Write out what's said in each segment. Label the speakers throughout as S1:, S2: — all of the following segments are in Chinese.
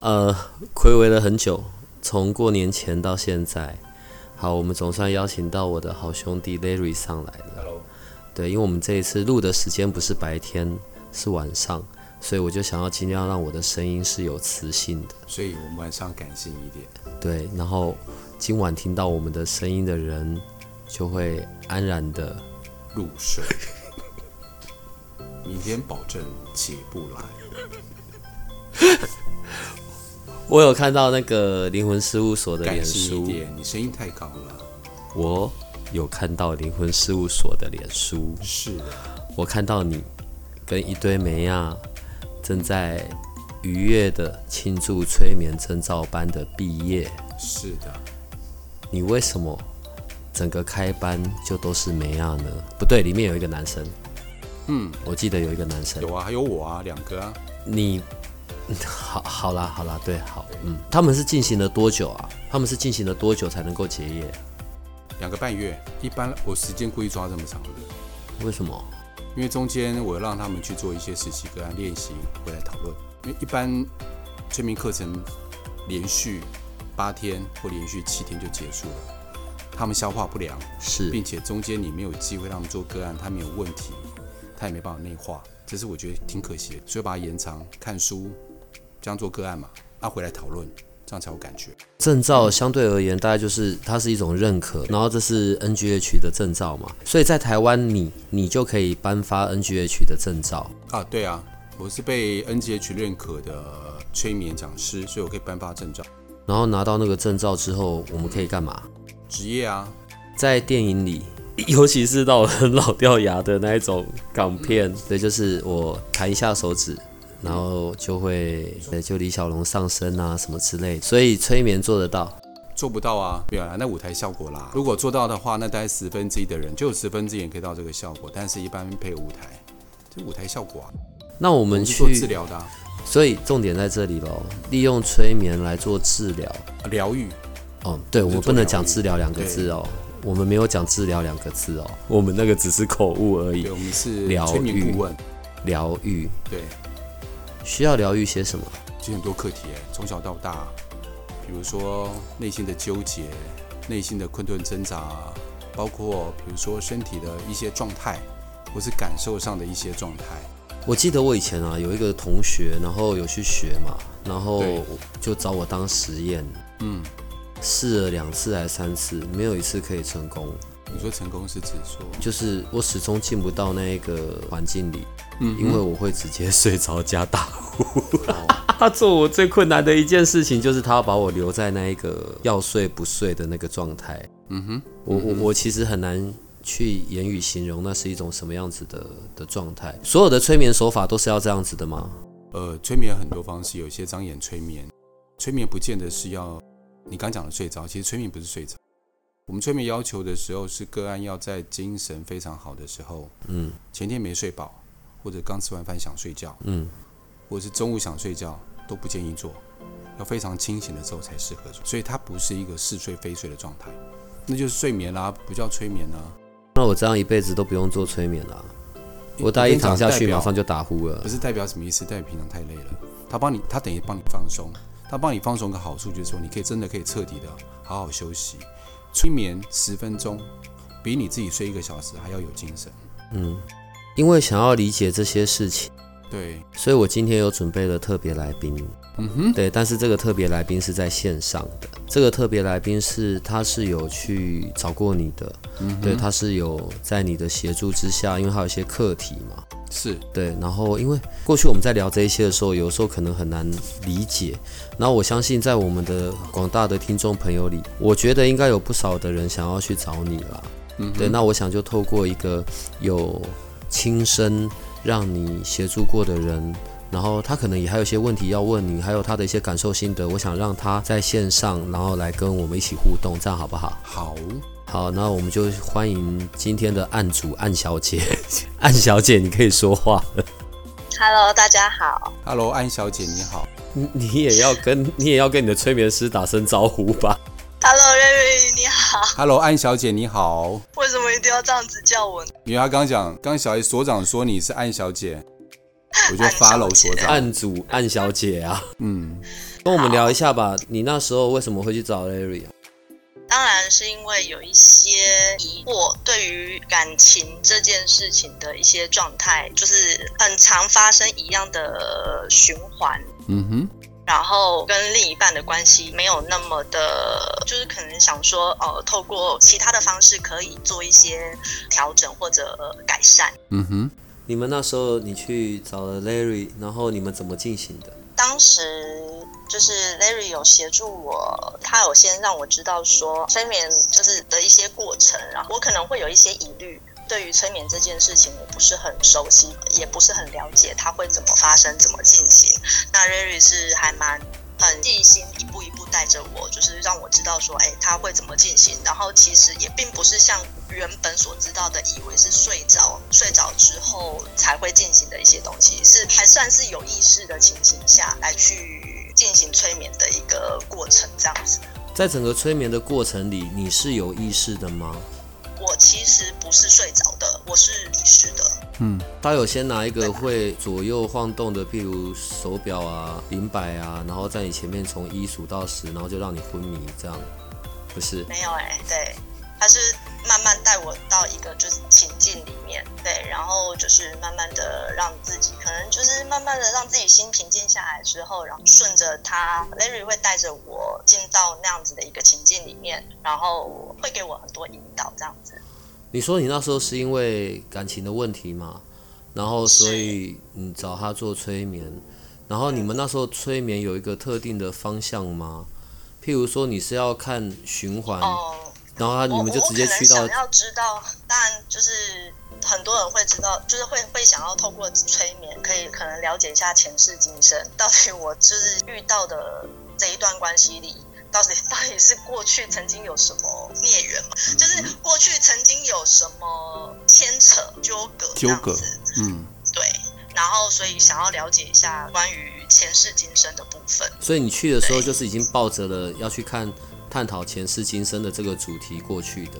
S1: 呃，亏违了很久，从过年前到现在，好，我们总算邀请到我的好兄弟 Larry 上来了。Hello。对，因为我们这一次录的时间不是白天，是晚上，所以我就想要尽量让我的声音是有磁性的。
S2: 所以我们晚上感性一点。
S1: 对，然后今晚听到我们的声音的人，就会安然的
S2: 入睡。明天保证起不来。
S1: 我有看到那个灵魂事务所的
S2: 脸书，你声音太高了。
S1: 我有看到灵魂事务所的脸书，
S2: 是的，
S1: 我看到你跟一堆梅亚正在愉悦的庆祝催眠征兆班的毕业。
S2: 是的，
S1: 你为什么整个开班就都是梅亚呢？不对，里面有一个男生。
S2: 嗯，
S1: 我记得有一个男生。
S2: 有啊，还有我啊，两个啊。
S1: 你。好，好啦，好啦，对，好，嗯，他们是进行了多久啊？他们是进行了多久才能够结业？
S2: 两个半月，一般我时间故意抓这么长的。
S1: 为什么？
S2: 因为中间我让他们去做一些实习个案练习，回来讨论。因为一般催眠课程连续八天或连续七天就结束了，他们消化不良，
S1: 是，
S2: 并且中间你没有机会让他们做个案，他没有问题，他也没办法内化，这是我觉得挺可惜的，所以把它延长，看书。这样做个案嘛，那、啊、回来讨论，这样才有感觉。
S1: 证照相对而言，大概就是它是一种认可，然后这是 NGH 的证照嘛，所以在台湾你你就可以颁发 NGH 的证照
S2: 啊。对啊，我是被 NGH 认可的催眠讲师，所以我可以颁发证照。
S1: 然后拿到那个证照之后，我们可以干嘛？
S2: 职业啊，
S1: 在电影里，尤其是到很老掉牙的那一种港片，对，就是我弹一下手指。然后就会，就李小龙上身啊什么之类，所以催眠做得到，
S2: 做不到啊，对啊，那舞台效果啦。如果做到的话，那大概十分之一的人就有十分之一人可以到这个效果，但是一般配舞台，这舞台效果啊。
S1: 那我们去
S2: 做治疗的啊，
S1: 所以重点在这里喽，利用催眠来做治疗、
S2: 疗愈。
S1: 哦，对，我们不能讲治疗两个字哦，我们没有讲治疗两个字哦，我们那个只是口误而已。
S2: 对，我们是催眠顾问，
S1: 疗愈，
S2: 对。
S1: 需要疗愈些什么？
S2: 其实很多课题，从小到大，比如说内心的纠结、内心的困顿挣扎，包括比如说身体的一些状态，或是感受上的一些状态。
S1: 我记得我以前啊有一个同学，然后有去学嘛，然后就找我当实验，嗯，试了两次还是三次，没有一次可以成功。
S2: 你说成功是指说，
S1: 就是我始终进不到那一个环境里，嗯，因为我会直接睡着加打呼。他做我最困难的一件事情，就是他要把我留在那一个要睡不睡的那个状态。嗯哼，我我我其实很难去言语形容那是一种什么样子的的状态。所有的催眠手法都是要这样子的吗？
S2: 呃，催眠很多方式，有一些张眼催眠，催眠不见得是要你刚讲的睡着，其实催眠不是睡着。我们催眠要求的时候是个案要在精神非常好的时候，嗯，前天没睡饱，或者刚吃完饭想睡觉，嗯，或者是中午想睡觉，都不建议做，要非常清醒的时候才适合做。所以它不是一个似睡非睡的状态，那就是睡眠啦，不叫催眠啊。
S1: 那我这样一辈子都不用做催眠了，我大一躺下去马上就打呼了。
S2: 不是代表什么意思？代表平常太累了。他帮你，他等于帮你放松。他帮你放松个好处就是说，你可以真的可以彻底的好好休息。催眠十分钟，比你自己睡一个小时还要有精神。
S1: 嗯，因为想要理解这些事情，
S2: 对，
S1: 所以我今天有准备了特别来宾。嗯哼，对，但是这个特别来宾是在线上的。这个特别来宾是他是有去找过你的，嗯，对，他是有在你的协助之下，因为他有一些课题嘛。
S2: 是
S1: 对，然后因为过去我们在聊这一些的时候，有时候可能很难理解。然后我相信在我们的广大的听众朋友里，我觉得应该有不少的人想要去找你了。嗯，对，那我想就透过一个有亲身让你协助过的人然后他可能也还有一些问题要问你，还有他的一些感受心得，我想让他在线上，然后来跟我们一起互动，这样好不好？
S2: 好，
S1: 好，那我们就欢迎今天的案主案小姐，案小姐你可以说话了。
S3: Hello，大家好。
S2: Hello，案小姐你好。
S1: 你你也要跟你也要跟你的催眠师打声招呼吧。
S3: Hello，瑞瑞你好。
S2: Hello，安小姐你好。
S3: 为什么一定要这样子叫我呢？
S2: 因为他刚讲，刚小姐所长说你是安小姐。我就 follow 所长，
S1: 案主安小姐啊，嗯，跟我们聊一下吧。你那时候为什么会去找 Larry 啊？
S3: 当然是因为有一些疑惑，对于感情这件事情的一些状态，就是很常发生一样的循环。嗯哼，然后跟另一半的关系没有那么的，就是可能想说，呃，透过其他的方式可以做一些调整或者改善。嗯哼。
S1: 你们那时候你去找了 Larry，然后你们怎么进行的？
S3: 当时就是 Larry 有协助我，他有先让我知道说催眠就是的一些过程，然后我可能会有一些疑虑，对于催眠这件事情我不是很熟悉，也不是很了解，它会怎么发生，怎么进行。那瑞瑞是还蛮。很细心，一步一步带着我，就是让我知道说，哎，他会怎么进行。然后其实也并不是像原本所知道的，以为是睡着睡着之后才会进行的一些东西，是还算是有意识的情形下来去进行催眠的一个过程，这样子。
S1: 在整个催眠的过程里，你是有意识的吗？
S3: 我其实不是睡着的，我是离世的。
S1: 嗯，他有先拿一个会左右晃动的，譬如手表啊、灵摆啊，然后在你前面从一数到十，然后就让你昏迷，这样，不是？
S3: 没有哎、欸，对，他是慢慢带我到一个就是情境里面，对，然后就是慢慢的让自己，可能就是慢慢的让自己心平静下来之后，然后顺着他，Larry 会带着我进到那样子的一个情境里面，然后会给我很多引导，这样子。
S1: 你说你那时候是因为感情的问题嘛，然后所以你找他做催眠，然后你们那时候催眠有一个特定的方向吗？譬如说你是要看循环，哦、然后他你们就直接去到。
S3: 想要知道，当然就是很多人会知道，就是会会想要透过催眠，可以可能了解一下前世今生，到底我就是遇到的这一段关系里。到底到底是过去曾经有什么孽缘嘛？就是过去曾经有什么牵扯纠葛纠葛，嗯，对。然后所以想要了解一下关于前世今生的部分。
S1: 所以你去的时候就是已经抱着了要去看探讨前世今生的这个主题过去的。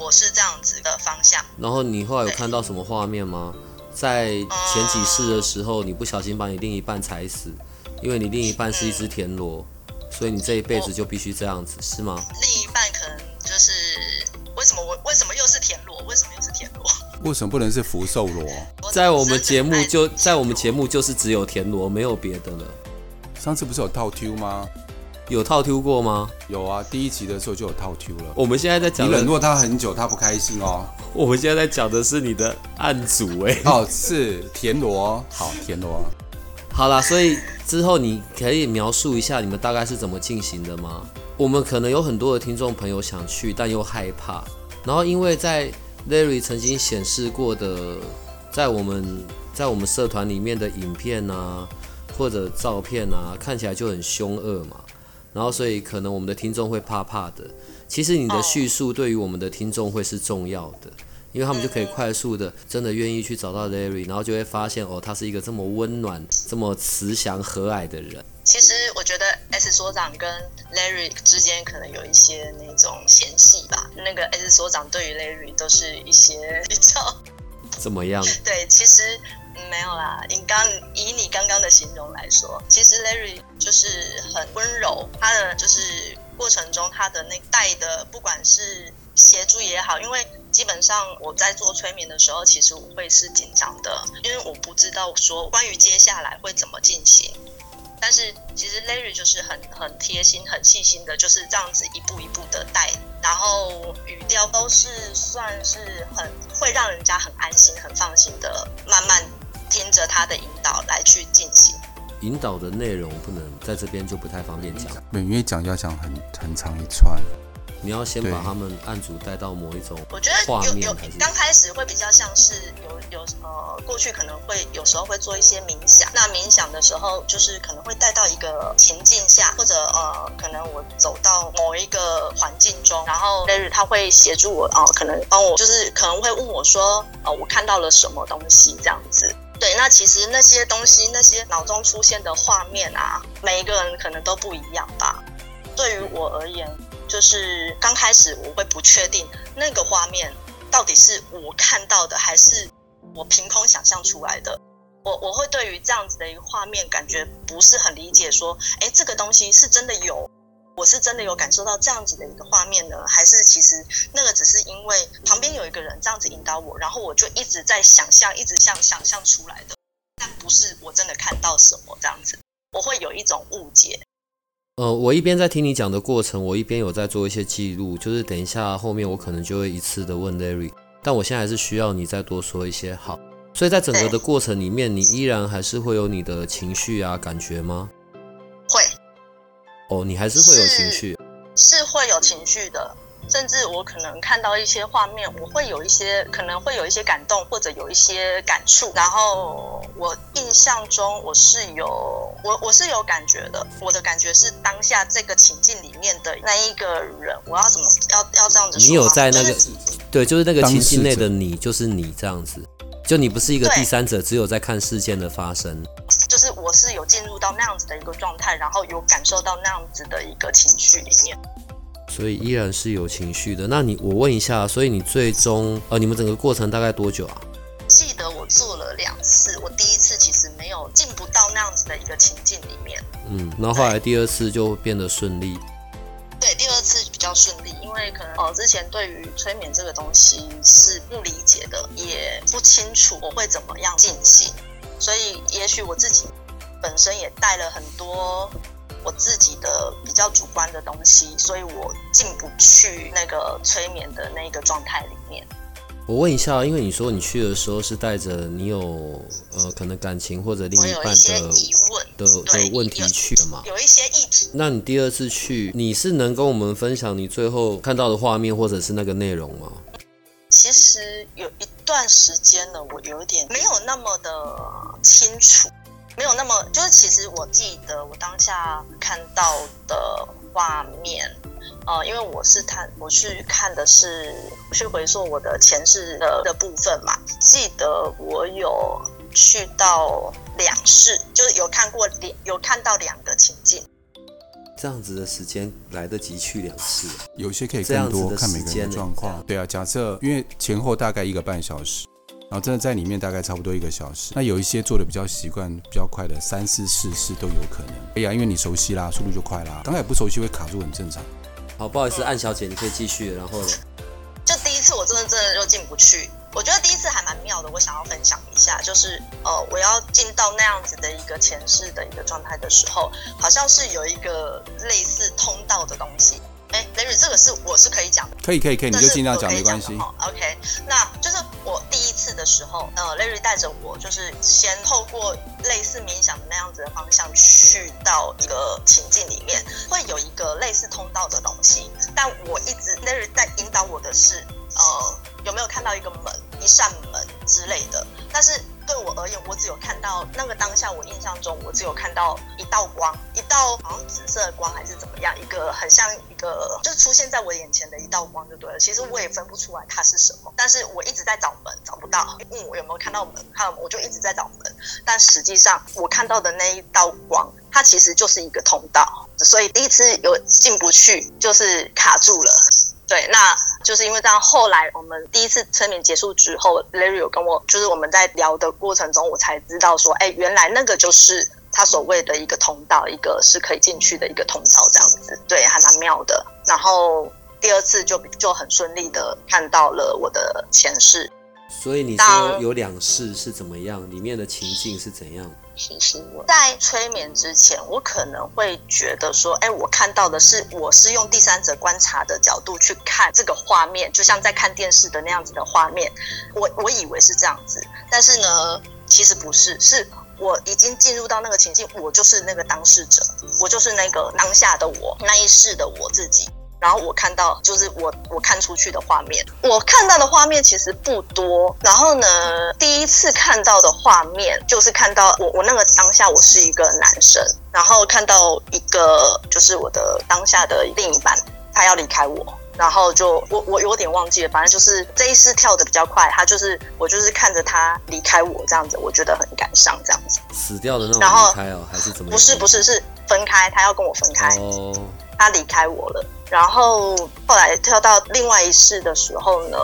S3: 我是这样子的方向。
S1: 然后你后来有看到什么画面吗？在前几世的时候，你不小心把你另一半踩死，因为你另一半是一只田螺。所以你这一辈子就必须这样子，是吗？
S3: 另一半可能就是为什么我为什么又是田螺？为什么又是田螺？
S2: 为什么不能是福寿螺？
S1: 在我们节目就在我们节目就是只有田螺，没有别的了。
S2: 上次不是有套 Q 吗？
S1: 有套 Q 过吗？
S2: 有啊，第一集的时候就有套 Q 了。
S1: 我们现在在讲，
S2: 你冷落他很久，他不开心哦。
S1: 我们现在在讲的是你的案主哎。
S2: 哦，是田螺，好田螺。
S1: 好啦，所以之后你可以描述一下你们大概是怎么进行的吗？我们可能有很多的听众朋友想去，但又害怕。然后因为在 Larry 曾经显示过的，在我们在我们社团里面的影片啊，或者照片啊，看起来就很凶恶嘛。然后所以可能我们的听众会怕怕的。其实你的叙述对于我们的听众会是重要的。因为他们就可以快速的，真的愿意去找到 Larry，然后就会发现哦，他是一个这么温暖、这么慈祥和蔼的人。
S3: 其实我觉得 S 所长跟 Larry 之间可能有一些那种嫌隙吧。那个 S 所长对于 Larry 都是一些比较
S1: 怎么样？
S3: 对，其实没有啦。你刚以你刚刚的形容来说，其实 Larry 就是很温柔，他的就是过程中他的那带的，不管是协助也好，因为。基本上我在做催眠的时候，其实我会是紧张的，因为我不知道说关于接下来会怎么进行。但是其实 Larry 就是很很贴心、很细心的，就是这样子一步一步的带，然后语调都是算是很会让人家很安心、很放心的，慢慢听着他的引导来去进行。
S1: 引导的内容不能在这边就不太方便讲，
S2: 因为讲要讲很很长一串。
S1: 你要先把他们案主带到某一种
S3: 我觉得有有刚开始会比较像是有有呃过去可能会有时候会做一些冥想，那冥想的时候就是可能会带到一个情境下，或者呃可能我走到某一个环境中，然后 Larry 他会协助我哦、呃，可能帮我就是可能会问我说呃我看到了什么东西这样子。对，那其实那些东西那些脑中出现的画面啊，每一个人可能都不一样吧。对于我而言。就是刚开始我会不确定那个画面到底是我看到的还是我凭空想象出来的。我我会对于这样子的一个画面感觉不是很理解，说，诶，这个东西是真的有，我是真的有感受到这样子的一个画面呢，还是其实那个只是因为旁边有一个人这样子引导我，然后我就一直在想象，一直像想象出来的，但不是我真的看到什么这样子，我会有一种误解。
S1: 呃，我一边在听你讲的过程，我一边有在做一些记录，就是等一下后面我可能就会一次的问 Larry，但我现在还是需要你再多说一些。好，所以在整个的过程里面，你依然还是会有你的情绪啊，感觉吗？
S3: 会。
S1: 哦，你还是会有情绪？
S3: 是，会有情绪的。甚至我可能看到一些画面，我会有一些可能会有一些感动，或者有一些感触。然后我印象中我是有我我是有感觉的，我的感觉是当下这个情境里面的那一个人，我要怎么要要这样子说？
S1: 你有在那个对，就是那个情境内的你，就是你这样子，就你不是一个第三者，只有在看事件的发生。
S3: 就是我是有进入到那样子的一个状态，然后有感受到那样子的一个情绪里面。
S1: 所以依然是有情绪的。那你我问一下，所以你最终呃，你们整个过程大概多久啊？
S3: 记得我做了两次，我第一次其实没有进不到那样子的一个情境里面。
S1: 嗯，那后后来第二次就变得顺利。
S3: 对，第二次比较顺利，因为可能呃之前对于催眠这个东西是不理解的，也不清楚我会怎么样进行，所以也许我自己本身也带了很多。我自己的比较主观的东西，所以我进不去那个催眠的那个状态里面。
S1: 我问一下，因为你说你去的时候是带着你有呃可能感情或者另一半的
S3: 疑问
S1: 的的问题去的嘛？
S3: 有一些议题。
S1: 那你第二次去，你是能跟我们分享你最后看到的画面或者是那个内容吗？
S3: 其实有一段时间了，我有点没有那么的清楚。没有那么，就是其实我记得我当下看到的画面，呃，因为我是看我去看的是去回溯我的前世的的部分嘛，记得我有去到两世，就是有看过两有看到两个情境，
S1: 这样子的时间来得及去两次，
S2: 有些可以更多，看每个人的状况。对啊，假设因为前后大概一个半小时。然后真的在里面大概差不多一个小时。那有一些做的比较习惯、比较快的，三四四次都有可能。哎呀，因为你熟悉啦，速度就快啦。刚开始不熟悉会卡住，很正常。
S1: 好，不好意思，按小姐，你可以继续。然后呢？
S3: 就第一次我真的真的就进不去。我觉得第一次还蛮妙的，我想要分享一下，就是呃，我要进到那样子的一个前世的一个状态的时候，好像是有一个类似通道的东西。哎，Larry，这个是我是可以讲的，
S2: 可以可以可以，你就尽量讲没关系。
S3: OK，那就是我第一次的时候，呃，Larry 带着我，就是先透过类似冥想的那样子的方向去到一个情境里面，会有一个类似通道的东西，但我一直 Larry 在引导我的是，呃，有没有看到一个门、一扇门之类的，但是。对我而言，我只有看到那个当下，我印象中我只有看到一道光，一道好像紫色的光还是怎么样，一个很像一个就是出现在我眼前的一道光就对了。其实我也分不出来它是什么，但是我一直在找门，找不到。问我有没有看到门，看我就一直在找门，但实际上我看到的那一道光，它其实就是一个通道，所以第一次有进不去，就是卡住了。对，那就是因为这样。后来我们第一次催眠结束之后，Larry 有跟我，就是我们在聊的过程中，我才知道说，哎，原来那个就是他所谓的一个通道，一个是可以进去的一个通道，这样子。对，还蛮妙的。然后第二次就就很顺利的看到了我的前世。
S1: 所以你说有两世是怎么样？里面的情境是怎样？
S3: 其实我在催眠之前，我可能会觉得说，哎，我看到的是，我是用第三者观察的角度去看这个画面，就像在看电视的那样子的画面。我我以为是这样子，但是呢，其实不是，是我已经进入到那个情境，我就是那个当事者，我就是那个当下的我，那一世的我自己。然后我看到就是我我看出去的画面，我看到的画面其实不多。然后呢，第一次看到的画面就是看到我我那个当下我是一个男生，然后看到一个就是我的当下的另一半，他要离开我。然后就我我有点忘记了，反正就是这一次跳的比较快，他就是我就是看着他离开我这样子，我觉得很感伤这样子。
S1: 死掉的那种离开哦，还是怎么？
S3: 不是不是是分开，他要跟我分开，
S1: 哦，
S3: 他离开我了。然后后来跳到另外一世的时候呢，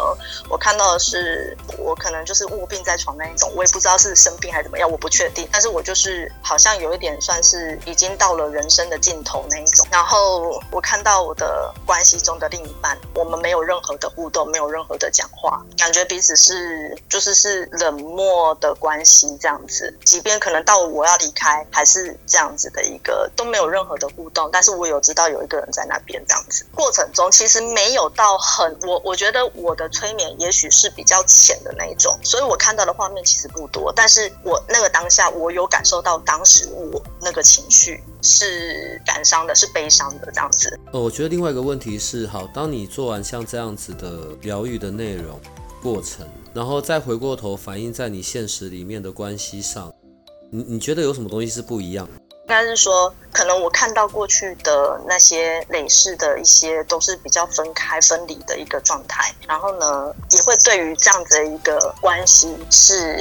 S3: 我看到的是我可能就是卧病在床那一种，我也不知道是生病还是怎么样，我不确定。但是我就是好像有一点算是已经到了人生的尽头那一种。然后我看到我的关系中的另一半，我们没有任何的互动，没有任何的讲话，感觉彼此是就是是冷漠的关系这样子。即便可能到我要离开，还是这样子的一个都没有任何的互动，但是我有知道有一个人在那边这样子。过程中其实没有到很我我觉得我的催眠也许是比较浅的那一种，所以我看到的画面其实不多，但是我那个当下我有感受到当时我那个情绪是感伤的，是悲伤的这样子。
S1: 呃，我觉得另外一个问题是，好，当你做完像这样子的疗愈的内容过程，然后再回过头反映在你现实里面的关系上，你你觉得有什么东西是不一样？
S3: 应该是说，可能我看到过去的那些累世的一些，都是比较分开、分离的一个状态。然后呢，也会对于这样子的一个关系是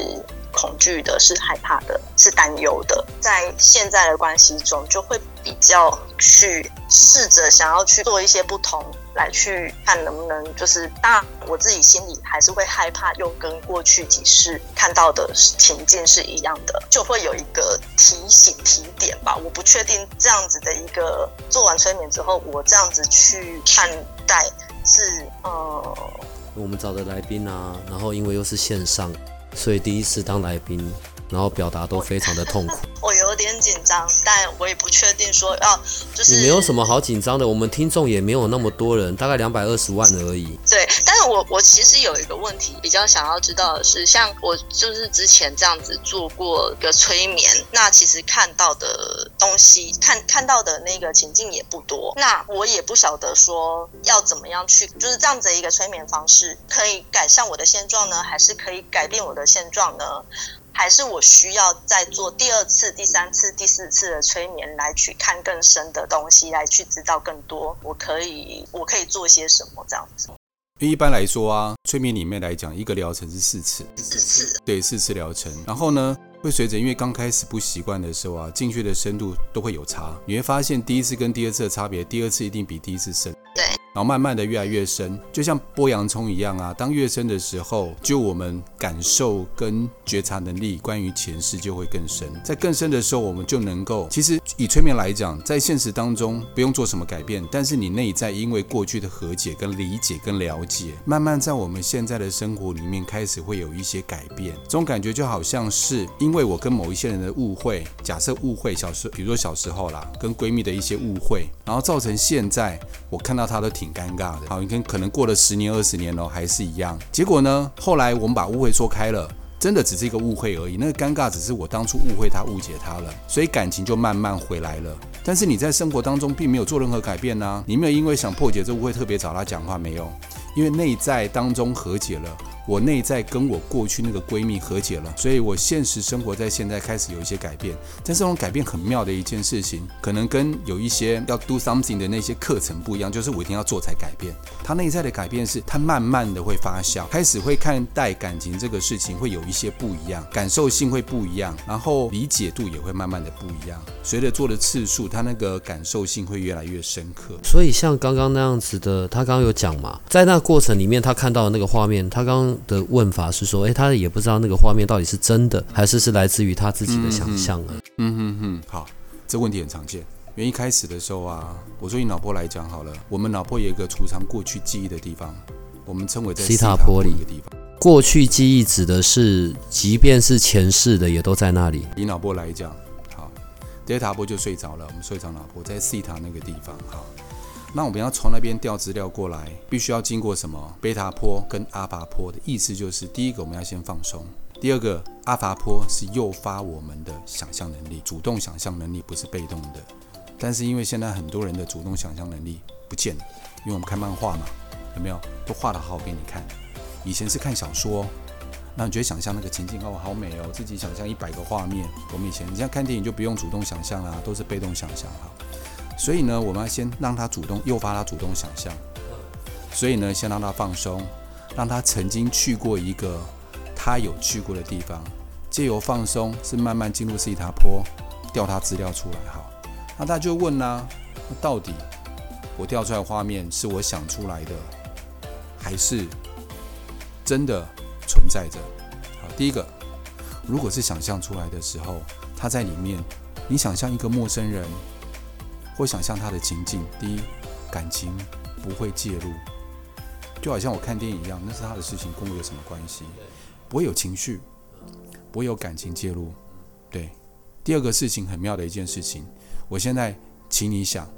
S3: 恐惧的，是害怕的，是担忧的。在现在的关系中，就会比较去试着想要去做一些不同。来去看能不能，就是当然我自己心里还是会害怕，又跟过去几世看到的情境是一样的，就会有一个提醒提点吧。我不确定这样子的一个做完催眠之后，我这样子去看待是呃，
S1: 我们找的来宾啊，然后因为又是线上，所以第一次当来宾。然后表达都非常的痛苦，
S3: 我有点紧张，但我也不确定说要就是。
S1: 你没有什么好紧张的，我们听众也没有那么多人，大概两百二十万而已。
S3: 对，但是我我其实有一个问题比较想要知道的是，像我就是之前这样子做过一个催眠，那其实看到的东西，看看到的那个情境也不多，那我也不晓得说要怎么样去，就是这样子的一个催眠方式可以改善我的现状呢，还是可以改变我的现状呢？还是我需要再做第二次、第三次、第四次的催眠，来去看更深的东西，来去知道更多。我可以，我可以做些什么这样子？
S2: 因为一般来说啊，催眠里面来讲，一个疗程是四次，
S3: 四次，
S2: 对，四次疗程。然后呢，会随着因为刚开始不习惯的时候啊，进去的深度都会有差。你会发现第一次跟第二次的差别，第二次一定比第一次深。
S3: 对。
S2: 然后慢慢的越来越深，就像剥洋葱一样啊。当越深的时候，就我们感受跟觉察能力，关于前世就会更深。在更深的时候，我们就能够，其实以催眠来讲，在现实当中不用做什么改变，但是你内在因为过去的和解、跟理解、跟了解，慢慢在我们现在的生活里面开始会有一些改变。这种感觉就好像是因为我跟某一些人的误会，假设误会小时，比如说小时候啦，跟闺蜜的一些误会，然后造成现在我看到她都挺。挺尴尬的，好，你看，可能过了十年、二十年了，还是一样。结果呢，后来我们把误会说开了，真的只是一个误会而已。那个尴尬只是我当初误会他、误解他了，所以感情就慢慢回来了。但是你在生活当中并没有做任何改变呢、啊，你没有因为想破解这误会特别找他讲话，没有，因为内在当中和解了。我内在跟我过去那个闺蜜和解了，所以我现实生活在现在开始有一些改变。但这种改变很妙的一件事情，可能跟有一些要 do something 的那些课程不一样，就是我一定要做才改变。他内在的改变是，他慢慢的会发酵，开始会看待感情这个事情会有一些不一样，感受性会不一样，然后理解度也会慢慢的不一样。随着做的次数，他那个感受性会越来越深刻。
S1: 所以像刚刚那样子的，他刚刚有讲嘛，在那过程里面，他看到的那个画面，他刚刚。的问法是说，哎，他也不知道那个画面到底是真的，还是是来自于他自己的想象啊？
S2: 嗯哼哼，好，这问题很常见。因为一开始的时候啊，我说以脑波来讲好了，我们脑波有一个储藏过去记忆的地方，我们称为在西塔波里的地方。
S1: 过去记忆指的是，即便是前世的也都在那里。
S2: 以脑波来讲，好，德塔波就睡着了，我们睡着脑波在西塔那个地方，好。那我们要从那边调资料过来，必须要经过什么？贝塔波跟阿法波的意思就是，第一个我们要先放松，第二个阿法波是诱发我们的想象能力，主动想象能力不是被动的。但是因为现在很多人的主动想象能力不见了，因为我们看漫画嘛，有没有都画得好给你看？以前是看小说，那你觉得想象那个情境哦，好美哦，自己想象一百个画面。我们以前你像看电影就不用主动想象啦，都是被动想象哈。所以呢，我们要先让他主动，诱发他主动想象。所以呢，先让他放松，让他曾经去过一个他有去过的地方，借由放松是慢慢进入西塔坡，调他资料出来哈。那他就问啦、那到底我调出来的画面是我想出来的，还是真的存在着？好，第一个，如果是想象出来的时候，他在里面，你想象一个陌生人，或想象他的情境，第一，感情不会介入，就好像我看电影一样，那是他的事情，跟我有什么关系？不会有情绪，不会有感情介入。对，第二个事情很妙的一件事情。我现在请你想，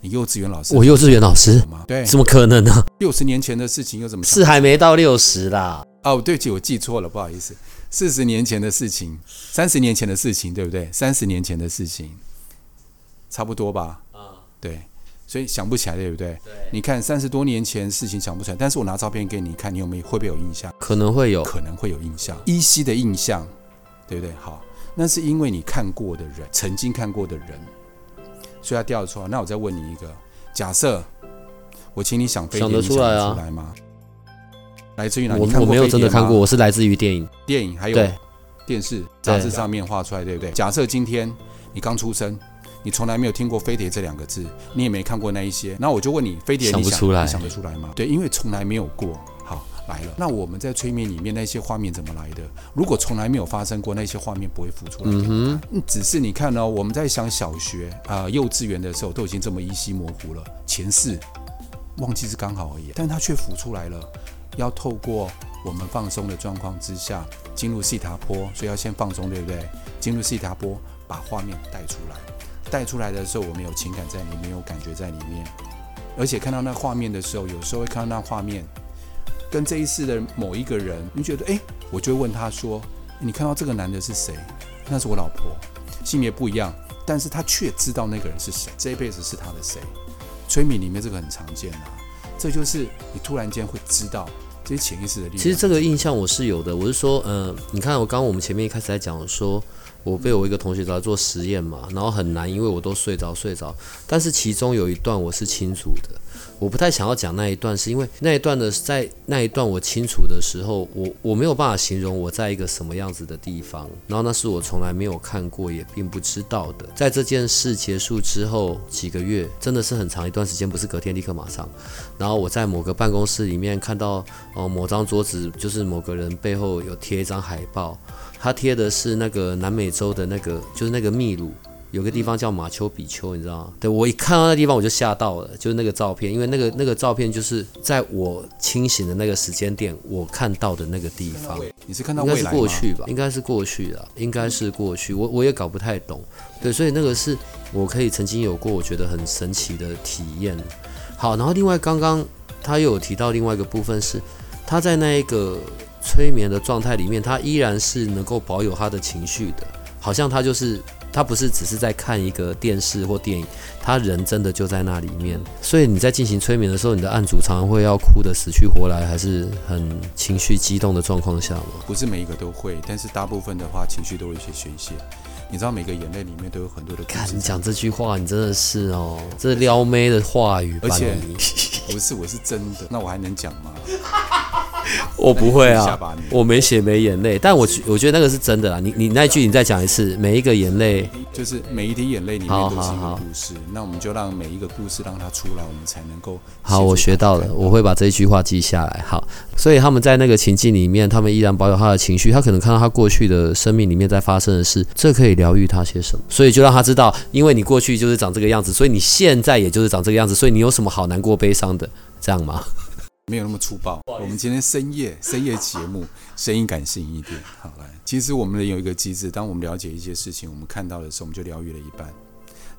S2: 你幼稚园老师，
S1: 我幼稚园老师
S2: 吗？对，
S1: 怎么可能呢？
S2: 六十年前的事情又怎么？
S1: 是还没到六十啦。
S2: 哦，对不起，我记错了，不好意思。四十年前的事情，三十年前的事情，对不对？三十年前的事情，差不多吧？啊，对，所以想不起来，对不对？对。你看三十多年前事情想不起来，但是我拿照片给你看，你有没有会不会有印象？
S1: 可能会有，
S2: 可能会有印象，依稀的印象，对不对？好，那是因为你看过的人，曾经看过的人。所以他调出来，那我再问你一个：假设我请你想飞碟，
S1: 想得出来啊？
S2: 出来吗？来自于哪？
S1: 我
S2: 你看过
S1: 我没有真的看过，我是来自于电影、
S2: 电影还有电视、杂志上面画出来，对不对？假设今天你刚出生，你从来没有听过飞碟这两个字，你也没看过那一些，那我就问你：飞碟你想，
S1: 想不出来？
S2: 你想得出来吗？对，因为从来没有过。好来了，那我们在催眠里面那些画面怎么来的？如果从来没有发生过，那些画面不会浮出来。嗯哼，只是你看呢、哦，我们在想小学啊、呃、幼稚园的时候都已经这么依稀模糊了，前世忘记是刚好而已，但它却浮出来了。要透过我们放松的状况之下进入西塔波，所以要先放松，对不对？进入西塔波，把画面带出来，带出来的时候，我们有情感在里面，有感觉在里面，而且看到那画面的时候，有时候会看到那画面。跟这一世的某一个人，你觉得哎，我就会问他说：“你看到这个男的是谁？那是我老婆，性别不一样，但是他却知道那个人是谁，这一辈子是他的谁？催眠里面这个很常见啊，这就是你突然间会知道这些潜意识的力量。
S1: 其实这个印象我是有的，我是说，呃，你看我刚刚我们前面一开始在讲说。我被我一个同学找来做实验嘛，然后很难，因为我都睡着睡着。但是其中有一段我是清楚的，我不太想要讲那一段，是因为那一段的在那一段我清楚的时候，我我没有办法形容我在一个什么样子的地方，然后那是我从来没有看过也并不知道的。在这件事结束之后几个月，真的是很长一段时间，不是隔天立刻马上。然后我在某个办公室里面看到，哦，某张桌子就是某个人背后有贴一张海报。他贴的是那个南美洲的那个，就是那个秘鲁有个地方叫马丘比丘，你知道吗？对，我一看到那地方我就吓到了，就是那个照片，因为那个那个照片就是在我清醒的那个时间点我看到的那个地方。
S2: 你是看到？
S1: 应该是过去吧？应该是过去的，应该是过去。我我也搞不太懂。对，所以那个是我可以曾经有过我觉得很神奇的体验。好，然后另外刚刚他又有提到另外一个部分是他在那一个。催眠的状态里面，他依然是能够保有他的情绪的，好像他就是他不是只是在看一个电视或电影，他人真的就在那里面。所以你在进行催眠的时候，你的案主常常会要哭得死去活来，还是很情绪激动的状况下吗？
S2: 不是每一个都会，但是大部分的话，情绪都有一些宣泄。你知道每个眼泪里面都有很多的。看
S1: 你讲这句话，你真的是哦，这撩妹的话语。
S2: 而且 不是，我是真的，那我还能讲吗？
S1: 我不会啊，我没血没眼泪，但我我觉得那个是真的啦。你你那句你再讲一次，每一个眼泪
S2: 就是每一滴眼泪里面都是一个故事。那我们就让每一个故事让它出来，我们才能够。
S1: 好，我学到了，我会把这一句话记下来。好，所以他们在那个情境里面，他们依然保有他的情绪。他可能看到他过去的生命里面在发生的事，这可以疗愈他些什么？所以就让他知道，因为你过去就是长这个样子，所以你现在也就是长这个样子，所以你有什么好难过悲伤的？这样吗？
S2: 没有那么粗暴。我们今天深夜深夜节目，声音感性一点。好来，其实我们有一个机制，当我们了解一些事情，我们看到的时候，我们就疗愈了一半。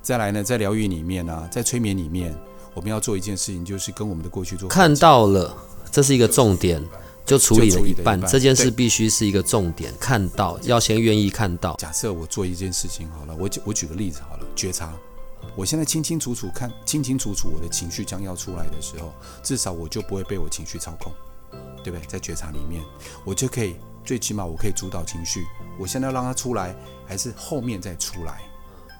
S2: 再来呢，在疗愈里面呢、啊，在催眠里面，我们要做一件事情，就是跟我们的过去做。看
S1: 到了，这是一个重点，就处理了一半。一半这件事必须是一个重点，看到要先愿意看到。
S2: 假设我做一件事情好了，我举我举个例子好了，觉察。我现在清清楚楚看，清清楚楚我的情绪将要出来的时候，至少我就不会被我情绪操控，对不对？在觉察里面，我就可以最起码我可以主导情绪。我现在要让它出来，还是后面再出来？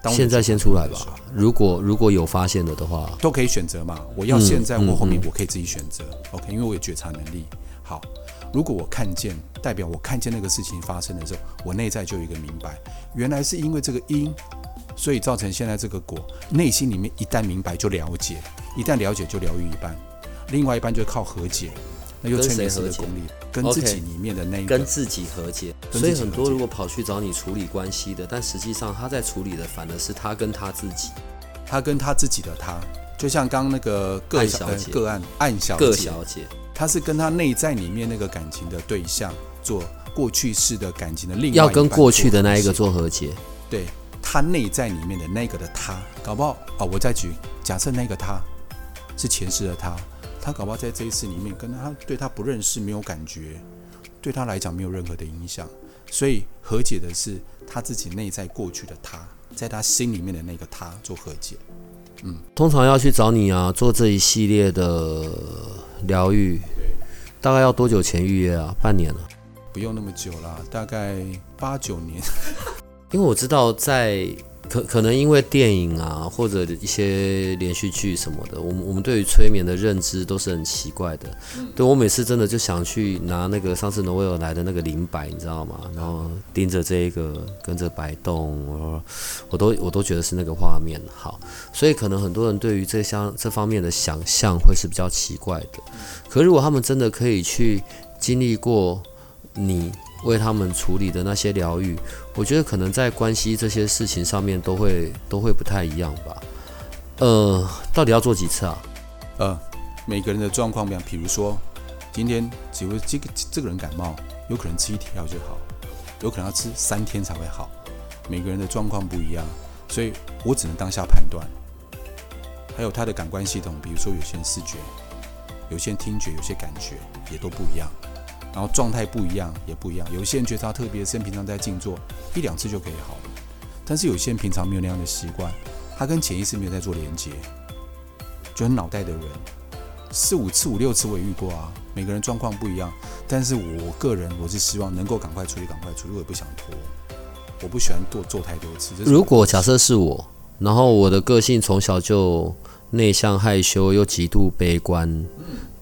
S1: 当现在先出来吧。如果如果有发现了的话，
S2: 都可以选择嘛。我要现在我后面，我可以自己选择。嗯嗯嗯、OK，因为我有觉察能力。好，如果我看见，代表我看见那个事情发生的时候，我内在就有一个明白，原来是因为这个因。所以造成现在这个果，内心里面一旦明白就了解，一旦了解就疗愈一半，另外一半就靠和解，那又催眠师的功力，跟自己里面的那一个
S1: 跟自己和解。所以很多如果跑去找你处理关系的，但实际上他在处理的反而是他跟他自己，
S2: 他跟他自己的他，就像刚刚那个个小姐。个案案小
S1: 姐，小姐，
S2: 他是跟他内在里面那个感情的对象做过去式的感情的另外
S1: 要跟过去的那一个做和解，
S2: 对。他内在里面的那个的他，搞不好哦，我再举假设那个他是前世的他，他搞不好在这一次里面跟他对他不认识，没有感觉，对他来讲没有任何的影响，所以和解的是他自己内在过去的他，在他心里面的那个他做和解。嗯，
S1: 通常要去找你啊，做这一系列的疗愈，大概要多久前预约啊？半年了？
S2: 不用那么久了，大概八九年。
S1: 因为我知道在，可可能因为电影啊，或者一些连续剧什么的，我们我们对于催眠的认知都是很奇怪的。对，我每次真的就想去拿那个上次挪威尔来的那个灵摆，你知道吗？然后盯着这一个跟着摆动，我我都我都觉得是那个画面好。所以可能很多人对于这项这方面的想象会是比较奇怪的。可如果他们真的可以去经历过你。为他们处理的那些疗愈，我觉得可能在关系这些事情上面都会都会不太一样吧。呃，到底要做几次啊？
S2: 呃，每个人的状况不一样。比如说，今天只会这个这个人感冒，有可能吃一天药就好，有可能要吃三天才会好。每个人的状况不一样，所以我只能当下判断。还有他的感官系统，比如说有些视觉，有些听觉，有些感觉也都不一样。然后状态不一样，也不一样。有些人觉得他特别深，平常在静坐一两次就可以好了。但是有些人平常没有那样的习惯，他跟潜意识没有在做连接，就很脑袋的人，四五次、五六次我也遇过啊。每个人状况不一样，但是我个人我是希望能够赶快处理，赶快处理，我也不想拖。我不喜欢做做太多次。
S1: 如果假设是我，然后我的个性从小就内向、害羞，又极度悲观。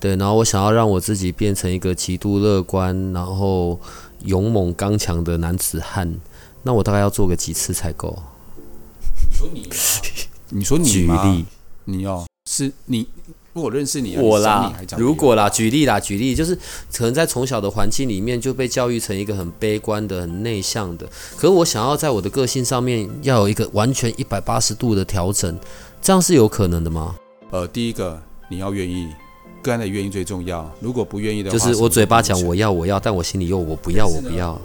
S1: 嗯对，然后我想要让我自己变成一个极度乐观，然后勇猛刚强的男子汉，那我大概要做个几次才够？
S2: 你说你，你说你举例，你哦，是你，如果认识你，
S1: 我啦，如果啦，举例啦，举例，就是可能在从小的环境里面就被教育成一个很悲观的、很内向的，可是我想要在我的个性上面要有一个完全一百八十度的调整，这样是有可能的吗？
S2: 呃，第一个你要愿意。个案的愿意最重要。如果不愿意的话，
S1: 就是我嘴巴讲我要我要，但我心里又我不要我不要。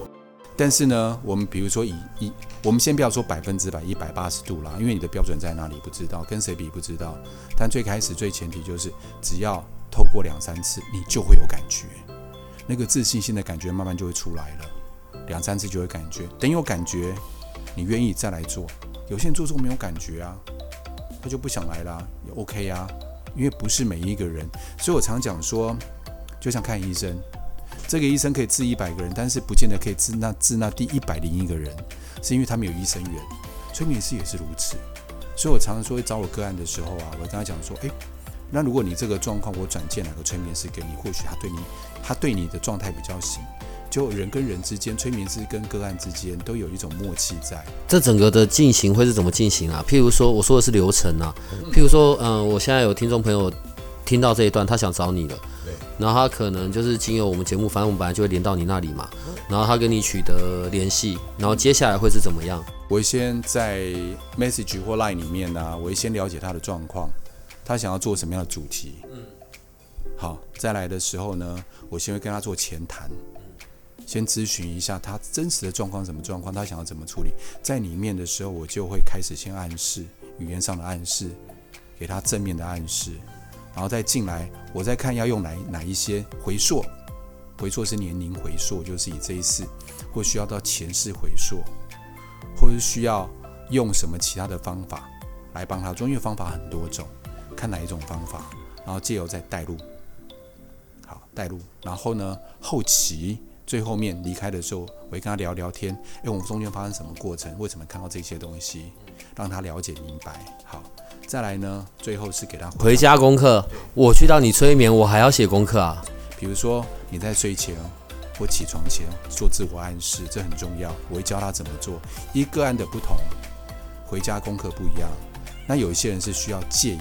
S2: 但是呢，我们比如说以以我们先不要说百分之百一百八十度啦，因为你的标准在哪里不知道，跟谁比不知道。但最开始最前提就是，只要透过两三次，你就会有感觉，那个自信心的感觉慢慢就会出来了。两三次就会感觉，等有感觉，你愿意再来做。有些人做做没有感觉啊，他就不想来啦，也 OK 啊。因为不是每一个人，所以我常讲说，就像看医生，这个医生可以治一百个人，但是不见得可以治那治那第一百零一个人，是因为他没有医生缘。催眠师也是如此，所以我常常说，找我个案的时候啊，我跟他讲说，诶，那如果你这个状况，我转介哪个催眠师给你，或许他对你，他对你的状态比较行。就人跟人之间，催眠师跟个案之间都有一种默契在。
S1: 这整个的进行会是怎么进行啊？譬如说，我说的是流程啊。譬如说，嗯、呃，我现在有听众朋友听到这一段，他想找你了。对。然后他可能就是经由我们节目，反正我们本来就会连到你那里嘛。然后他跟你取得联系，然后接下来会是怎么样？
S2: 我会先在 message 或 line 里面呢、啊，我会先了解他的状况，他想要做什么样的主题。嗯。好，再来的时候呢，我先会跟他做前谈。先咨询一下他真实的状况，什么状况，他想要怎么处理。在里面的时候，我就会开始先暗示，语言上的暗示，给他正面的暗示，然后再进来，我再看要用哪哪一些回溯。回溯是年龄回溯，就是以这一次，或需要到前世回溯，或是需要用什么其他的方法来帮他做，因为方法很多种，看哪一种方法，然后借由再带入，好带入，然后呢后期最后面离开的时候，我会跟他聊聊天，诶，我们中间发生什么过程，为什么看到这些东西，让他了解明白。好，再来呢，最后是给他
S1: 回家功课。我去到你催眠，我还要写功课啊。
S2: 比如说你在睡前或起床前做自我暗示，这很重要。我会教他怎么做。一个案的不同，回家功课不一样。那有一些人是需要戒瘾，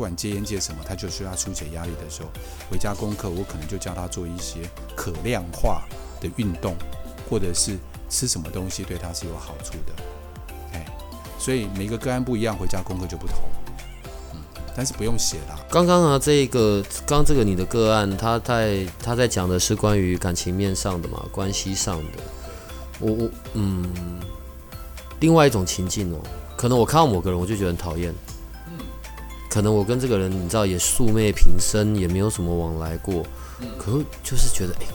S2: 不管戒烟戒什么，他就需要疏解压力的时候，回家功课我可能就教他做一些可量化的运动，或者是吃什么东西对他是有好处的。哎，所以每个个案不一样，回家功课就不同。但是不用写啦。
S1: 刚刚啊，这个刚这个你的个案，他在他在讲的是关于感情面上的嘛，关系上的。我我嗯，另外一种情境哦，可能我看到某个人，我就觉得很讨厌。可能我跟这个人，你知道也素昧平生，也没有什么往来过。可是就是觉得，哎，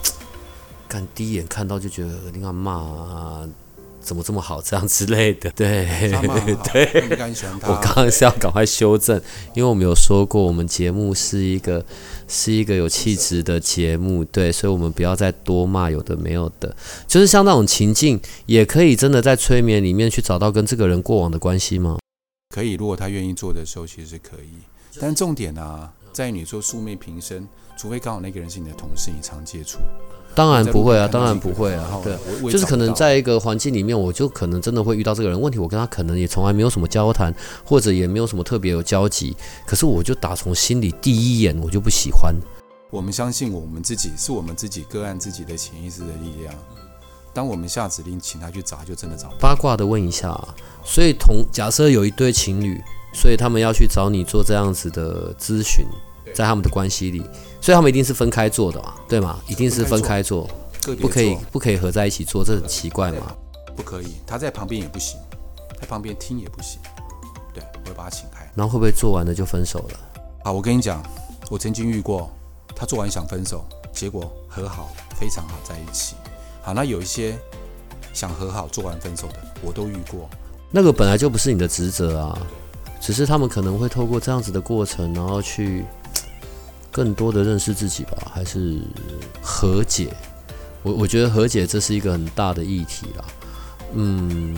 S1: 看第一眼看到就觉得你看骂啊。怎么这么好？这样之类的，对 对。我刚刚是要赶快修正，因为我们有说过，我们节目是一个是一个有气质的节目，对，所以我们不要再多骂有的没有的。就是像那种情境，也可以真的在催眠里面去找到跟这个人过往的关系吗？
S2: 可以，如果他愿意做的时候，其实是可以。但重点啊，在于你说素昧平生，除非刚好那个人是你的同事，你常接触。
S1: 当然不会啊，当然不会啊，对，就是可能在一个环境里面，我就可能真的会遇到这个人。问题我跟他可能也从来没有什么交谈，或者也没有什么特别有交集。可是我就打从心里第一眼我就不喜欢。
S2: 我们相信我们自己是我们自己个案自己的潜意识的力量。当我们下指令请他去找，就真的找。
S1: 八卦的问一下啊，所以同假设有一对情侣，所以他们要去找你做这样子的咨询。在他们的关系里，所以他们一定是分开做的嘛，对吗？一定是分开做，不可以不可以合在一起做，这很奇怪嘛。
S2: 不可以，他在旁边也不行，在旁边听也不行。对，我会把他请开。
S1: 然后会不会做完了就分手了？
S2: 好，我跟你讲，我曾经遇过，他做完想分手，结果和好，非常好在一起。好，那有一些想和好做完分手的，我都遇过。
S1: 那个本来就不是你的职责啊，只是他们可能会透过这样子的过程，然后去。更多的认识自己吧，还是和解？我我觉得和解这是一个很大的议题啦。嗯，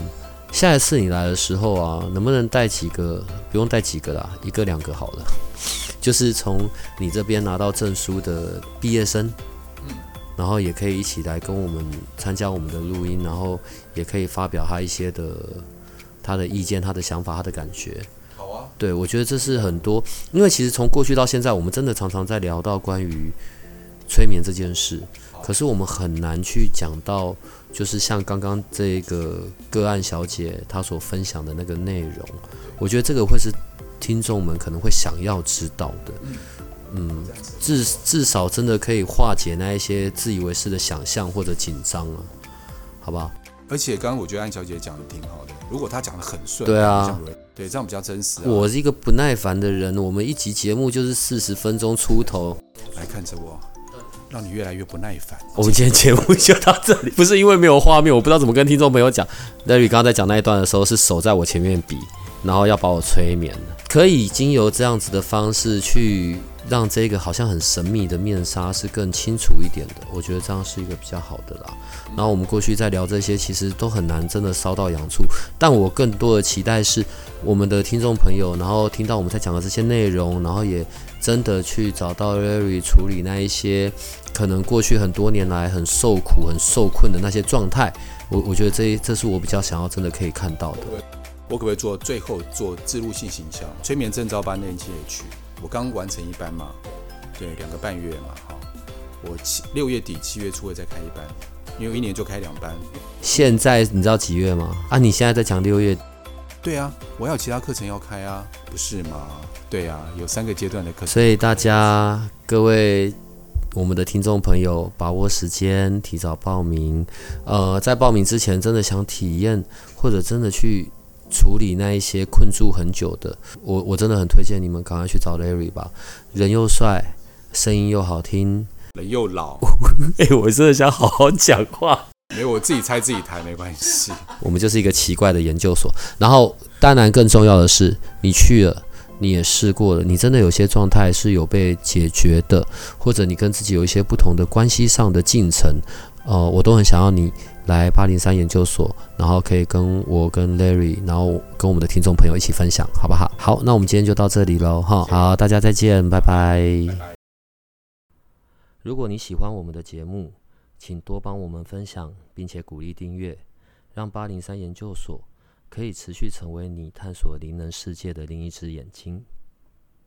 S1: 下一次你来的时候啊，能不能带几个？不用带几个啦，一个两个好了。就是从你这边拿到证书的毕业生，然后也可以一起来跟我们参加我们的录音，然后也可以发表他一些的他的意见、他的想法、他的感觉。对，我觉得这是很多，因为其实从过去到现在，我们真的常常在聊到关于催眠这件事，可是我们很难去讲到，就是像刚刚这个个案小姐她所分享的那个内容，我觉得这个会是听众们可能会想要知道的，嗯，至至少真的可以化解那一些自以为是的想象或者紧张啊，好不好？
S2: 而且刚刚我觉得安小姐讲的挺好的，如果她讲的很顺，
S1: 对啊。
S2: 对，这样比较真实啊。
S1: 我是一个不耐烦的人，我们一集节目就是四十分钟出头。
S2: 来看着我，让你越来越不耐烦。
S1: 我们今天节目就到这里，不是因为没有画面，我不知道怎么跟听众朋友讲。Larry 刚刚在讲那一段的时候，是手在我前面比，然后要把我催眠。可以经由这样子的方式去让这个好像很神秘的面纱是更清楚一点的，我觉得这样是一个比较好的啦。然后我们过去在聊这些，其实都很难真的烧到痒处。但我更多的期待是我们的听众朋友，然后听到我们在讲的这些内容，然后也真的去找到 Larry 处理那一些可能过去很多年来很受苦、很受困的那些状态。我我觉得这这是我比较想要真的可以看到的。
S2: 我可不可以做最后做自入性形象催眠症照班那期也去？我刚完成一班嘛，对，两个半月嘛，哈，我七六月底七月初会再开一班。因为一年就开两班，
S1: 现在你知道几月吗？啊，你现在在讲六月？
S2: 对啊，我还有其他课程要开啊，不是吗？对啊，有三个阶段的课程。
S1: 所以大家各位我们的听众朋友，把握时间提早报名。呃，在报名之前，真的想体验或者真的去处理那一些困住很久的，我我真的很推荐你们赶快去找 Larry 吧，人又帅，声音又好听。
S2: 人又老，
S1: 哎、欸，我真的想好好讲话。
S2: 没有，我自己拆自己台没关系。
S1: 我们就是一个奇怪的研究所。然后，当然更重要的是，你去了，你也试过了，你真的有些状态是有被解决的，或者你跟自己有一些不同的关系上的进程，呃，我都很想要你来八零三研究所，然后可以跟我跟 Larry，然后跟我们的听众朋友一起分享，好不好？好，那我们今天就到这里喽，哈，好，大家再见，拜拜。拜拜。如果你喜欢我们的节目，请多帮我们分享，并且鼓励订阅，让八零三研究所可以持续成为你探索灵能世界的另一只眼睛。